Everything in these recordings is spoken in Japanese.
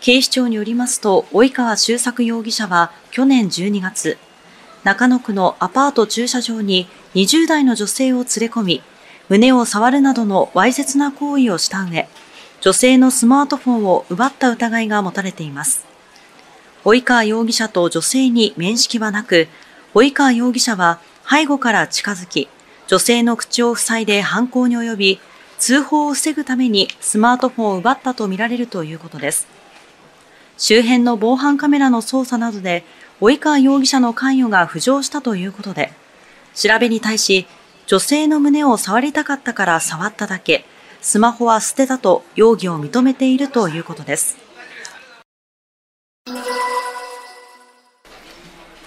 警視庁によりますと、及川修作容疑者は去年12月、中野区のアパート駐車場に20代の女性を連れ込み、胸を触るなどのわいせつな行為をした上、女性のスマートフォンを奪った疑いが持たれています。及川容疑者と女性に面識はなく、及川容疑者は背後から近づき、女性の口を塞いで犯行に及び、通報を防ぐためにスマートフォンを奪ったとみられるということです。周辺の防犯カメラの捜査などで、及川容疑者の関与が浮上したということで、調べに対し、女性の胸を触りたかったから触っただけ、スマホは捨てたと容疑を認めているということです。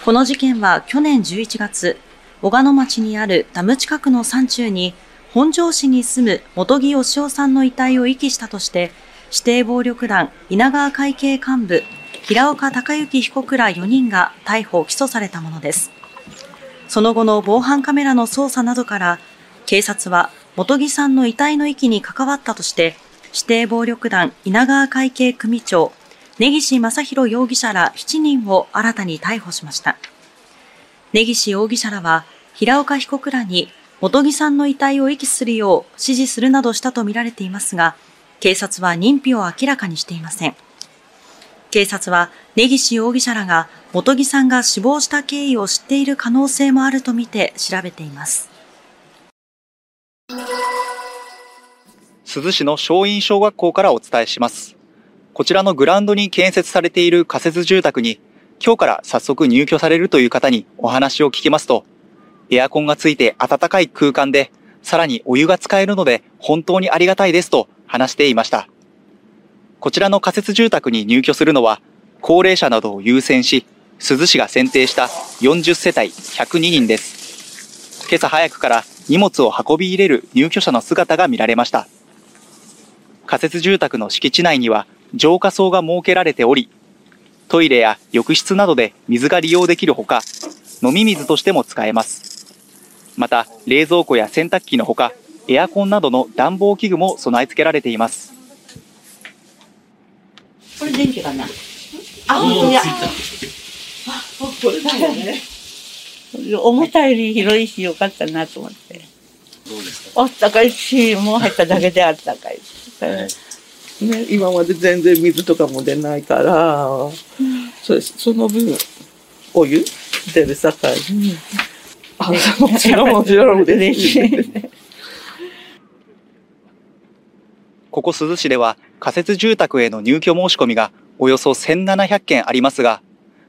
この事件は去年11月、小鹿野町にあるダム近くの山中に、本庄市に住む元木義雄さんの遺体を遺棄したとして、指定暴力団稲川会系幹部、平岡隆之被告ら4人が逮捕・起訴されたものです。その後の防犯カメラの捜査などから、警察は元木さんの遺体の遺棄に関わったとして、指定暴力団稲川会系組長、根岸正宏容疑者ら7人を新たに逮捕しました。根岸容疑者らは、平岡被告らに元木さんの遺体を遺棄するよう指示するなどしたとみられていますが、警察は認否を明らかにしていません。警察は根岸容疑者らが元木さんが死亡した経緯を知っている可能性もあるとみて調べています。珠洲市の松陰小学校からお伝えします。こちらのグラウンドに建設されている仮設住宅に今日から早速入居されるという方にお話を聞きますと、エアコンがついて暖かい空間で、さらにお湯が使えるので本当にありがたいですと話していました。こちらの仮設住宅に入居するのは、高齢者などを優先し、珠洲市が選定した40世帯102人です。今朝早くから荷物を運び入れる入居者の姿が見られました。仮設住宅の敷地内には浄化槽が設けられており、トイレや浴室などで水が利用できるほか、飲み水としても使えます。また、冷蔵庫や洗濯機のほか、エアコンなどの暖房器具も備え付けられています。これ電気かな？あ、本当や。あ、これだよね。思ったより広いしよかったなと思って。どうですか？あったかいし、もう入っただけであったかいし。ね、今まで全然水とかも出ないから、うん、そその分お湯出るさかい、うん、あもちろんもちろん嬉しい。ここ珠洲市では仮設住宅への入居申し込みがおよそ1700件ありますが、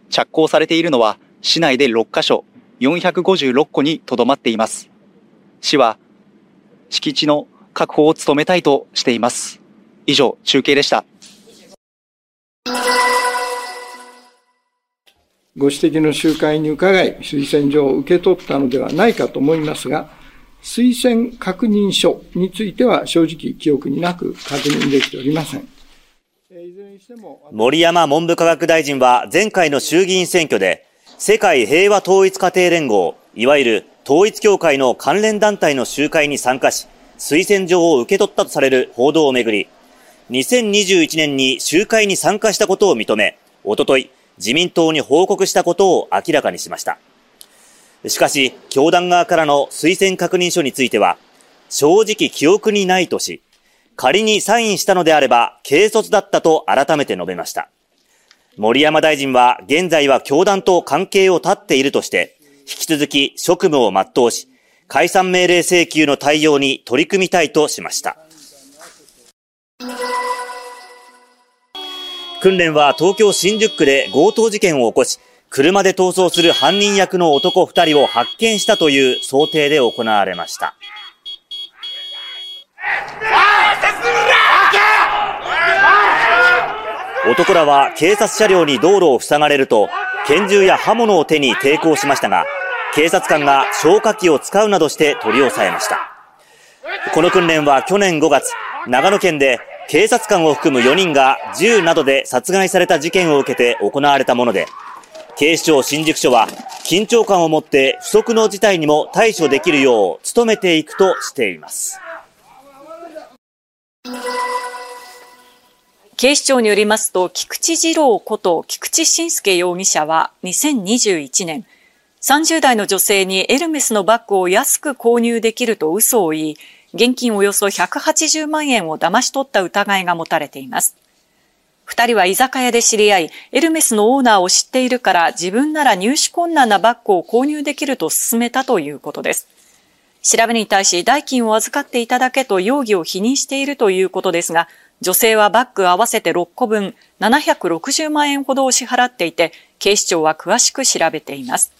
着工されているのは市内で6カ所、456戸にとどまっています。市は敷地の確保を努めたいとしています。以上、中継でした。ご指摘の集会に伺い、推薦状を受け取ったのではないかと思いますが、推薦確認書については正直記憶になく確認できておりません。森山文部科学大臣は前回の衆議院選挙で、世界平和統一家庭連合、いわゆる統一協会の関連団体の集会に参加し、推薦状を受け取ったとされる報道をめぐり、2021年に集会に参加したことを認め、おととい、自民党に報告したことを明らかにしました。しかし、教団側からの推薦確認書については、正直記憶にないとし、仮にサインしたのであれば、軽率だったと改めて述べました。森山大臣は、現在は教団と関係を断っているとして、引き続き職務を全うし、解散命令請求の対応に取り組みたいとしました。訓練は東京新宿区で強盗事件を起こし、車で逃走する犯人役の男2人を発見したという想定で行われました。男らは警察車両に道路を塞がれると、拳銃や刃物を手に抵抗しましたが、警察官が消火器を使うなどして取り押さえました。この訓練は去年5月、長野県で警察官を含む4人が銃などで殺害された事件を受けて行われたもので、警視庁新宿署は緊張感を持って不測の事態にも対処できるよう努めていくとしています。警視庁によりますと、菊池二郎こと菊池慎介容疑者は2021年、30代の女性にエルメスのバッグを安く購入できると嘘を言い、現金およそ180万円を騙し取った疑いが持たれています。二人は居酒屋で知り合い、エルメスのオーナーを知っているから自分なら入手困難なバッグを購入できると勧めたということです。調べに対し代金を預かっていただけと容疑を否認しているということですが、女性はバッグ合わせて6個分760万円ほどを支払っていて、警視庁は詳しく調べています。